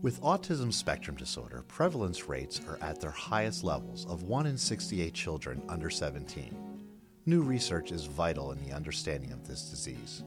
With autism spectrum disorder, prevalence rates are at their highest levels of 1 in 68 children under 17. New research is vital in the understanding of this disease.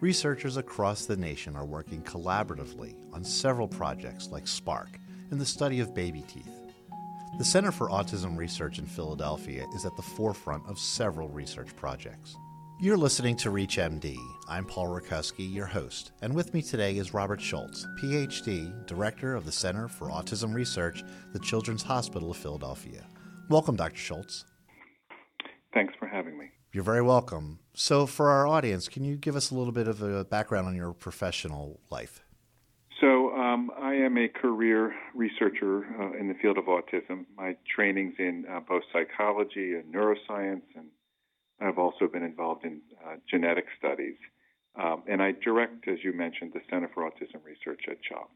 Researchers across the nation are working collaboratively on several projects like SPARK and the study of baby teeth. The Center for Autism Research in Philadelphia is at the forefront of several research projects. You're listening to ReachMD. I'm Paul Rakowski, your host, and with me today is Robert Schultz, PhD, Director of the Center for Autism Research, the Children's Hospital of Philadelphia. Welcome, Dr. Schultz. Thanks for having me. You're very welcome. So, for our audience, can you give us a little bit of a background on your professional life? So, um, I am a career researcher uh, in the field of autism. My training's in uh, both psychology and neuroscience and I've also been involved in uh, genetic studies. Um, and I direct, as you mentioned, the Center for Autism Research at CHOP.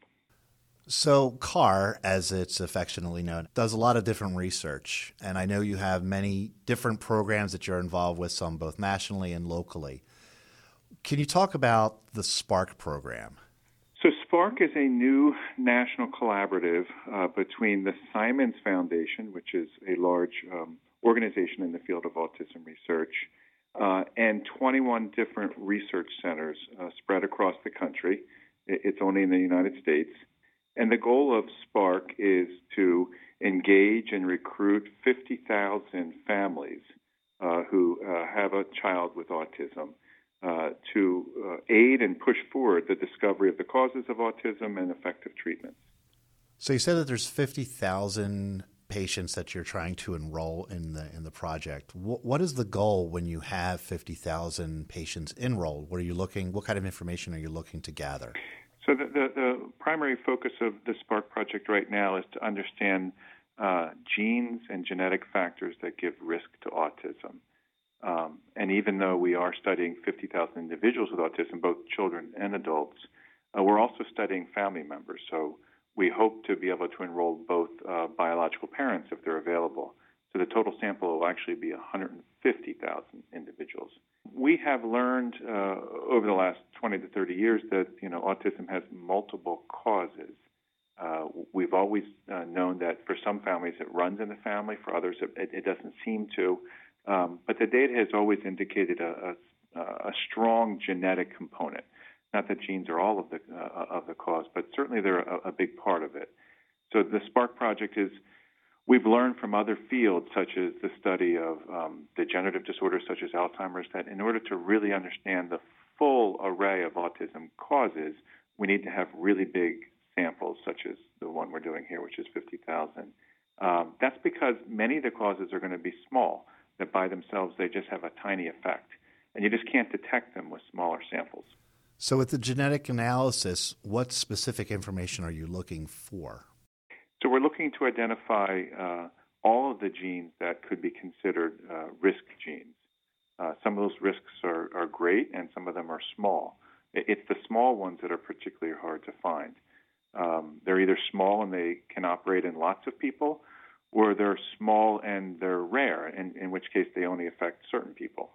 So, CAR, as it's affectionately known, does a lot of different research. And I know you have many different programs that you're involved with, some both nationally and locally. Can you talk about the SPARK program? So, SPARK is a new national collaborative uh, between the Simons Foundation, which is a large um, organization in the field of autism research, uh, and 21 different research centers uh, spread across the country. It's only in the United States. And the goal of Spark is to engage and recruit 50,000 families uh, who uh, have a child with autism uh, to uh, aid and push forward the discovery of the causes of autism and effective treatments. So you said that there's 50,000 patients that you're trying to enroll in the in the project. What, what is the goal when you have fifty thousand patients enrolled? What are you looking? What kind of information are you looking to gather? So the, the, the primary focus of the Spark project right now is to understand uh, genes and genetic factors that give risk to autism. Um, and even though we are studying 50,000 individuals with autism, both children and adults, uh, we're also studying family members. So we hope to be able to enroll both uh, biological parents if they're available. So the total sample will actually be 150,000 individuals. We have learned uh, over the last 20 to 30 years that you know autism has multiple causes. Uh, we've always uh, known that for some families it runs in the family, for others it, it doesn't seem to. Um, but the data has always indicated a, a, a strong genetic component. Not that genes are all of the uh, of the cause, but certainly they're a, a big part of it. So the Spark project is we've learned from other fields, such as the study of um, degenerative disorders such as Alzheimer's, that in order to really understand the full array of autism causes, we need to have really big samples, such as the one we're doing here, which is 50,000. Um, that's because many of the causes are going to be small, that by themselves they just have a tiny effect. And you just can't detect them with smaller samples. So, with the genetic analysis, what specific information are you looking for? So, we're looking to identify uh, all of the genes that could be considered uh, risk genes. Uh, some of those risks are, are, great, and some of them are small. It's the small ones that are particularly hard to find. Um, they're either small and they can operate in lots of people, or they're small and they're rare, in, in which case they only affect certain people.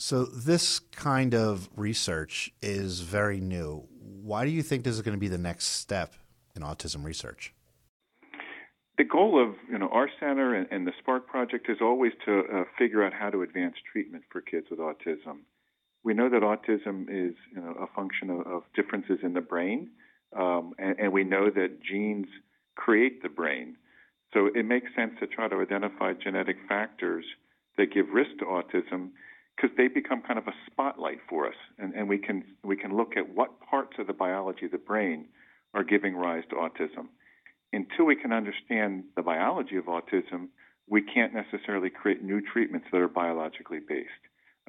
So, this kind of research is very new. Why do you think this is going to be the next step in autism research? The goal of you know our center and, and the Spark project is always to uh, figure out how to advance treatment for kids with autism. We know that autism is you know, a function of, of differences in the brain, um, and, and we know that genes create the brain. So it makes sense to try to identify genetic factors that give risk to autism because they become kind of a spotlight for us, and, and we can we can look at what parts of the biology of the brain are giving rise to autism. Until we can understand the biology of autism, we can't necessarily create new treatments that are biologically based.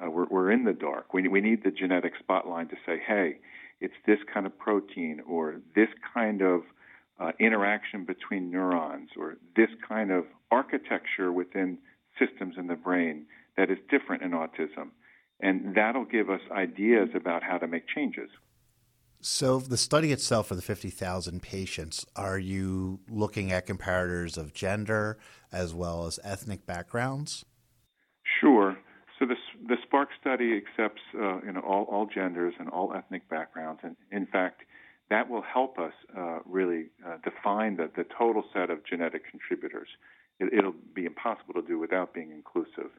Uh, we're, we're in the dark. We, we need the genetic spotlight to say, hey, it's this kind of protein or this kind of uh, interaction between neurons or this kind of architecture within systems in the brain that is different in autism. And that'll give us ideas about how to make changes. So, the study itself for the 50,000 patients, are you looking at comparators of gender as well as ethnic backgrounds? Sure. So, the, the SPARK study accepts uh, you know, all, all genders and all ethnic backgrounds. And in fact, that will help us uh, really uh, define the, the total set of genetic contributors. It, will be impossible to do without being inclusive.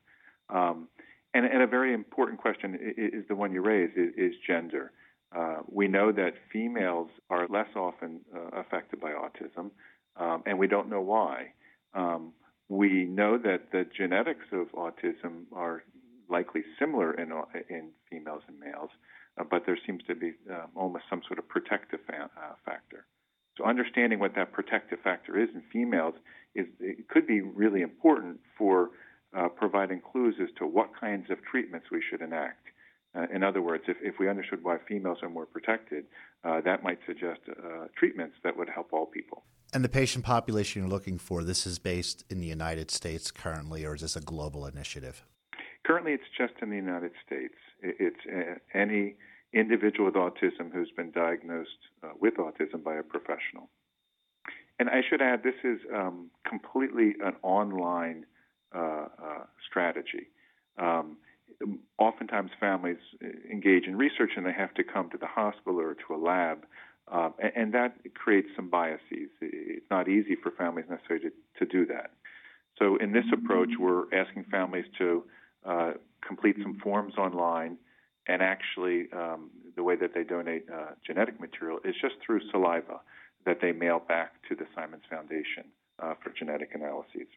Um, and, and, a very important question is, is the one you raised is, is gender. Uh, we know that females are less often uh, affected by autism, um, and we don't know why. Um, we know that the genetics of autism are likely similar in, in females and males, uh, but there seems to be um, almost some sort of protective fa- uh, factor. So understanding what that protective factor is in females is it could be really important for uh, providing clues as to what kinds of treatments we should enact. Uh, in other words, if, if we understood why females are more protected, uh, that might suggest uh, treatments that would help all people. And the patient population you're looking for, this is based in the United States currently, or is this a global initiative? Currently, it's just in the United States. It's uh, any individual with autism who's been diagnosed uh, with autism by a professional. And I should add, this is um, completely an online strategy. Um, oftentimes, families uh, engage in research and they have to come to the hospital or to a lab. Um, and, and, that creates some biases. It's not easy for families necessarily to, to do that. So, in this approach, we're asking families to uh, complete some forms online, and actually, um, the way that they donate uh, genetic material is just through saliva that they mail back to the Simons Foundation uh, for genetic analyses.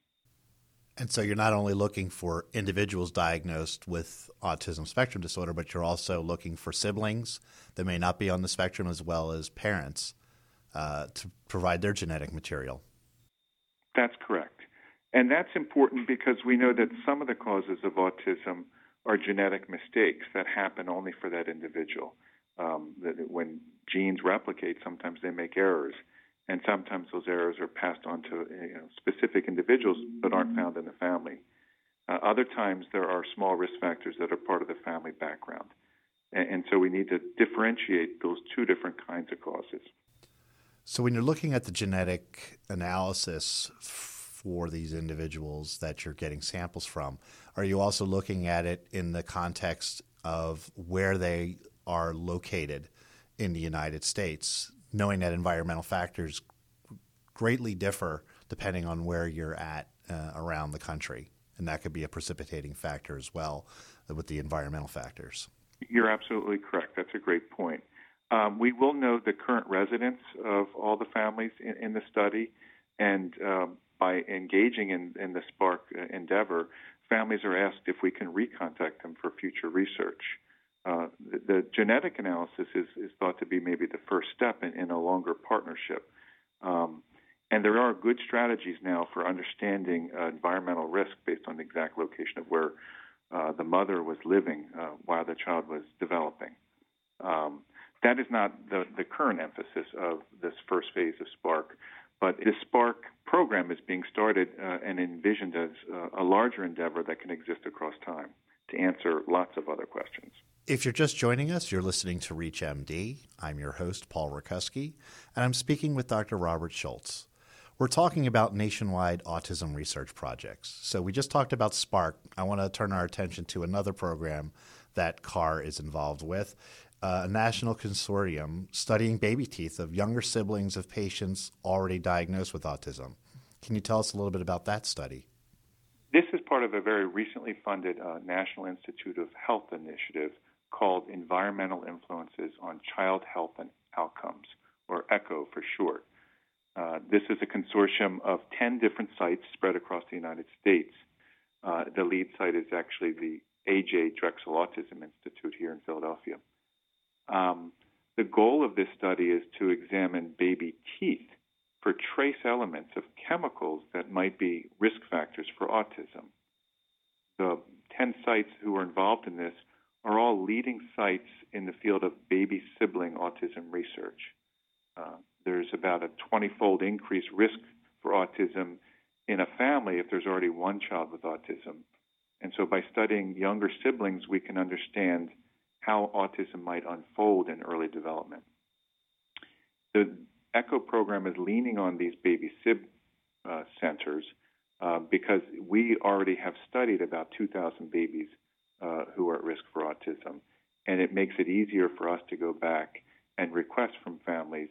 And so you're not only looking for individuals diagnosed with autism spectrum disorder, but you're also looking for siblings that may not be on the spectrum as well as parents uh, to provide their genetic material. That's correct. And that's important because we know that some of the causes of autism are genetic mistakes that happen only for that individual. Um, that when genes replicate, sometimes they make errors, and sometimes those errors are passed on to you know, specific individuals but aren't found in the family. Uh, other times, there are small risk factors that are part of the family background. And, and so we need to differentiate those two different kinds of causes. So, when you're looking at the genetic analysis for these individuals that you're getting samples from, are you also looking at it in the context of where they are located in the United States, knowing that environmental factors greatly differ depending on where you're at uh, around the country? And that could be a precipitating factor as well with the environmental factors. You're absolutely correct. That's a great point. Um, we will know the current residents of all the families in, in the study, and um, by engaging in, in the Spark uh, endeavor, families are asked if we can recontact them for future research. Uh, the, the, genetic analysis is, is, thought to be maybe the step in, in a longer partnership. Um, and there are good strategies now for understanding uh, environmental risk based on the exact location of where uh, the mother was living uh, while the child was developing. Um, that is not the, the current emphasis of this first phase of Spark. But the Spark program is being started uh, and envisioned as uh, a larger endeavor that can exist across time to answer lots of other questions. If you're just joining us, you're listening to ReachMD. I'm your host, Paul Rakowski, and I'm speaking with Dr. Robert Schultz. We're talking about nationwide autism research projects. So we just talked about Spark. I want to turn our attention to another program that CAR is involved with uh, a national consortium studying baby teeth of younger siblings of patients already diagnosed with autism. Can you tell us a little bit about that study? This is part of a very recently funded uh, National Institute of Health initiative called Environmental Influences on Child Health and Outcomes, or ECHO for short. Uh, this is a consortium of 10 different sites spread across the United States. Uh, the lead site is actually the A.J. Drexel Autism Institute here in Philadelphia. Um, the goal of this study is to examine baby teeth for trace elements of chemicals that might be risk factors for autism. The 10 sites who are involved in this are all leading sites in the field of baby sibling autism research. Uh, there's about a 20 fold increased risk for autism in a family if there's already one child with autism. And so by studying younger siblings, we can understand how autism might unfold in early development. The ECHO program is leaning on these baby SIB uh, centers uh, because we already have studied about 2,000 babies uh, who are at risk for autism, and it makes it easier for us to go back and request from families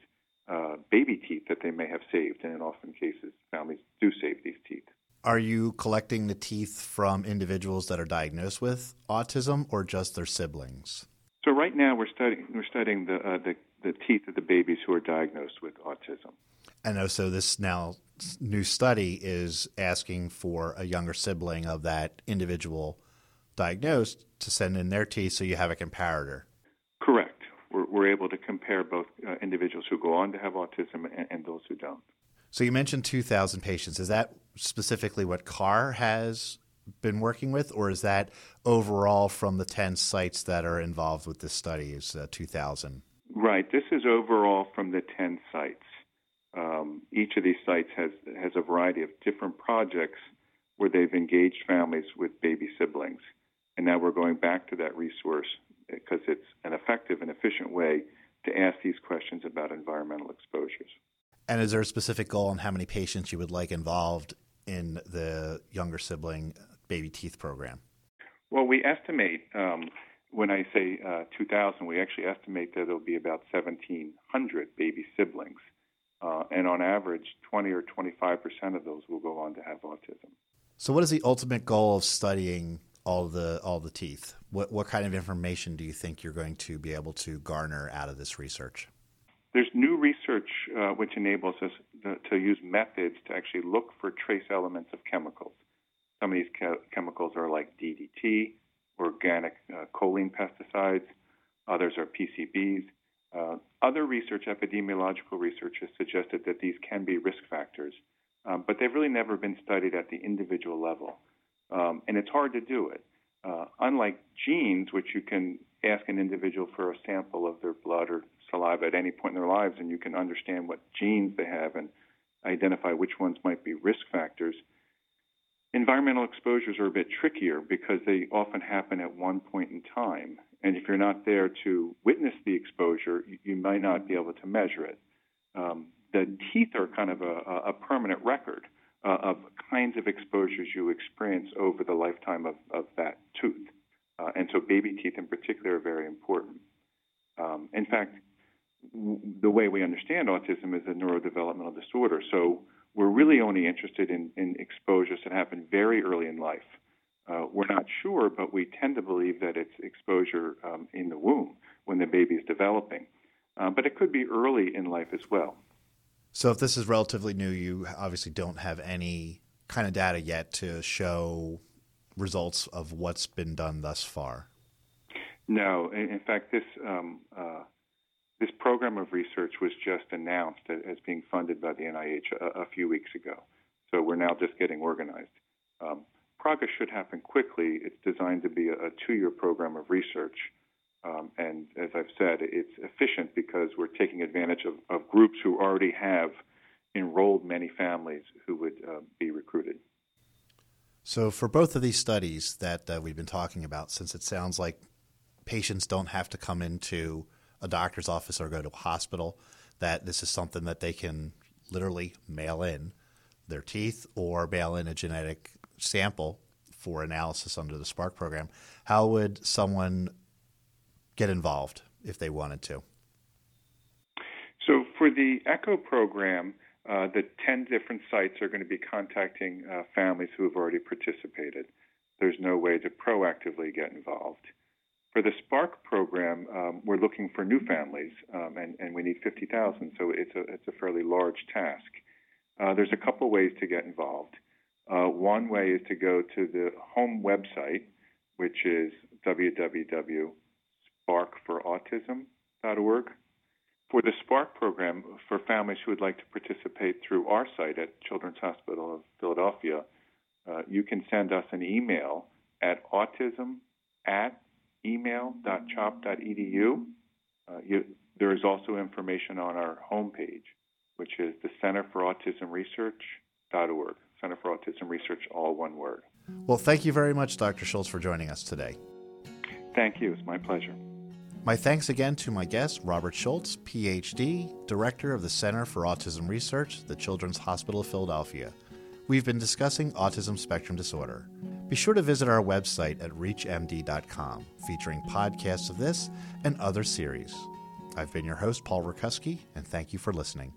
uh, baby teeth that they may have saved. And in often cases, families do save these teeth. Are you collecting the teeth from individuals that are diagnosed with autism or just their siblings? So right now we're studying we're studying the uh, the, the teeth of the babies who are diagnosed with autism. And also, this now new study is asking for a younger sibling of that individual diagnosed to send in their teeth so you have a comparator. Correct. We're, we're able to compare both uh, individuals who go on to have autism and, and those who don't. So you mentioned 2,000 patients. Is that specifically what CAR has been working with, or is that overall from the 10 sites that are involved with this study is uh, 2,000? Right. This is overall from the 10 sites. Um, each of these sites has has a variety of different projects where they've engaged families with baby siblings, and now we're going back to that resource because it's an effective and efficient way to ask these questions about environmental exposures. And is there a specific goal on how many patients you would like involved in the younger sibling baby teeth program? Well, we estimate, um, when I say uh, 2,000, we actually estimate that there'll be about 1,700 baby siblings. Uh, and on average, 20 or 25 percent of those will go on to have autism. So, what is the ultimate goal of studying all the all the teeth? What what kind of information do you think you're going to be able to garner out of this research? There's new research uh, which enables us to use methods to actually look for trace elements of chemicals. Some of these ke- chemicals are like DDT, organic uh, chlorine pesticides. Others are PCBs. Uh, other research, epidemiological research, has suggested that these can be risk factors, um, but they've really never been studied at the individual level. Um, and it's hard to do it. Uh, unlike genes, which you can ask an individual for a sample of their blood or saliva at any point in their lives, and you can understand what genes they have and identify which ones might be risk factors. Environmental exposures are a bit trickier because they often happen at one point in time. And if you're not there to witness the exposure, you, might not be able to measure it. Um, the teeth are kind of a, a permanent record uh, of kinds of exposures you experience over the lifetime of, of that tooth. Uh, and so baby teeth in particular are very important. Um, in fact, w- the way we understand autism is a neurodevelopmental disorder. So we're really only interested in, in exposures that happen very early in life. Uh, we're not sure, but we tend to believe that it's exposure um, in the womb when the baby is developing. Uh, but it could be early in life as well. So, if this is relatively new, you obviously don't have any kind of data yet to show results of what's been done thus far. No, in, fact, this um, uh, this program of research was just announced as being funded by the NIH a, a few weeks ago. So we're now just getting organized. Um, progress should happen quickly. It's designed to be a two-year program of research. Um, and as I've said, it's efficient because we're taking advantage of, of groups who already have enrolled many families who would uh, be recruited. So, for both of these studies that uh, we've been talking about, since it sounds like patients don't have to come into a doctor's office or go to a hospital, that this is something that they can literally mail in their teeth or mail in a genetic sample for analysis under the Spark program. How would someone get involved if they wanted to? So, for the ECHO program, uh, the 10 different sites are going to be contacting uh, families who have already participated. There's no way to proactively get involved. For the Spark program, um, we're looking for new families, um, and, and, we need 50,000, so it's a, it's a fairly large task. Uh, there's a couple ways to get involved. Uh, one way is to go to the home website, which is www sparkforautism.org. For the Spark program, for families who would like to participate through our site at Children's Hospital of Philadelphia, uh, you can send us an email at autism at email.chop.edu. Uh, you, there is also information on our homepage, which is the Center for Autism Research.org. Center for Autism Research, all one word. Well, thank you very much, Dr. Schultz, for joining us today. Thank you. It's my pleasure. My thanks again to my guest, Robert Schultz, PhD, Director of the Center for Autism Research, the Children's Hospital of Philadelphia. We've been discussing autism spectrum disorder. Be sure to visit our website at reachmd.com, featuring podcasts of this and other series. I've been your host, Paul Rakowski, and thank you for listening.